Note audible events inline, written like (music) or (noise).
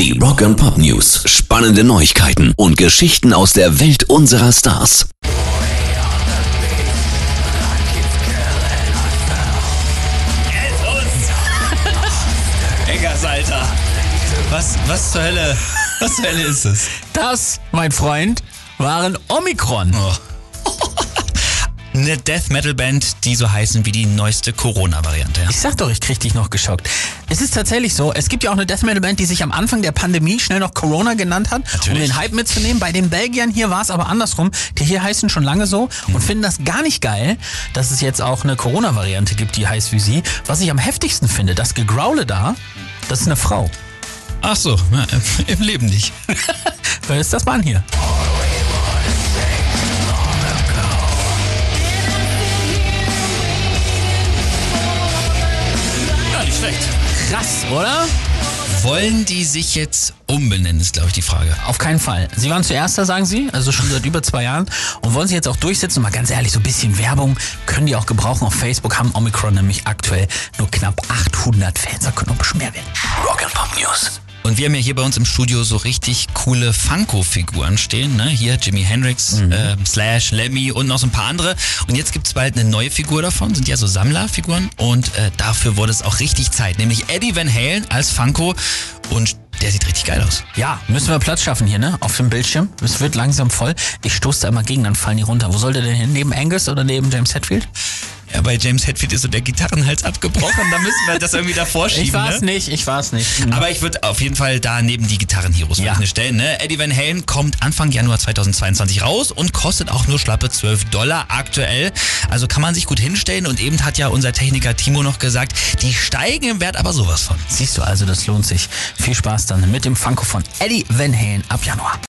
Die Rock and Pop News. Spannende Neuigkeiten und Geschichten aus der Welt unserer Stars. Eggers, Alter. Was, was zur Hölle? Was zur Hölle ist es? Das, mein Freund, waren Omikron. Oh. Eine Death Metal Band, die so heißen wie die neueste Corona-Variante. Ich sag doch, ich krieg dich noch geschockt. Es ist tatsächlich so, es gibt ja auch eine Death Metal Band, die sich am Anfang der Pandemie schnell noch Corona genannt hat, Natürlich. um den Hype mitzunehmen. Bei den Belgiern hier war es aber andersrum. Die hier heißen schon lange so und finden das gar nicht geil, dass es jetzt auch eine Corona-Variante gibt, die heißt wie sie. Was ich am heftigsten finde, das Gegraule da, das ist eine Frau. Ach so, na, im Leben nicht. (laughs) Wer ist das Mann hier? Schlecht. Krass, oder? Wollen die sich jetzt umbenennen, ist glaube ich die Frage. Auf keinen Fall. Sie waren zuerst da, sagen Sie, also schon seit (laughs) über zwei Jahren und wollen sich jetzt auch durchsetzen. Und mal ganz ehrlich, so ein bisschen Werbung können die auch gebrauchen. Auf Facebook haben Omicron nämlich aktuell nur knapp 800 Fans. Da können noch ein bisschen mehr werden. Rock and Pop News. Und wir haben ja hier bei uns im Studio so richtig coole Funko-Figuren stehen. Ne? Hier Jimi Hendrix, äh, Slash, Lemmy und noch so ein paar andere. Und jetzt gibt's bald eine neue Figur davon. Sind ja so Sammlerfiguren. Und äh, dafür wurde es auch richtig Zeit. Nämlich Eddie Van Halen als Funko. Und der sieht richtig geil aus. Ja, müssen wir Platz schaffen hier, ne? Auf dem Bildschirm. Es wird langsam voll. Ich stoße da immer gegen, dann fallen die runter. Wo soll der denn hin? Neben Angus oder neben James Hetfield? Ja, bei James Hetfield ist so der Gitarrenhals abgebrochen. da müssen wir das irgendwie davor schieben. Ich war's ne? nicht, ich war's nicht. Aber ich würde auf jeden Fall da neben die Gitarrenheroes Ja. stellen. Ne? Eddie Van Halen kommt Anfang Januar 2022 raus und kostet auch nur schlappe 12 Dollar aktuell. Also kann man sich gut hinstellen. Und eben hat ja unser Techniker Timo noch gesagt, die steigen im Wert aber sowas von. Siehst du also, das lohnt sich. Viel Spaß dann mit dem Funko von Eddie Van Halen ab Januar.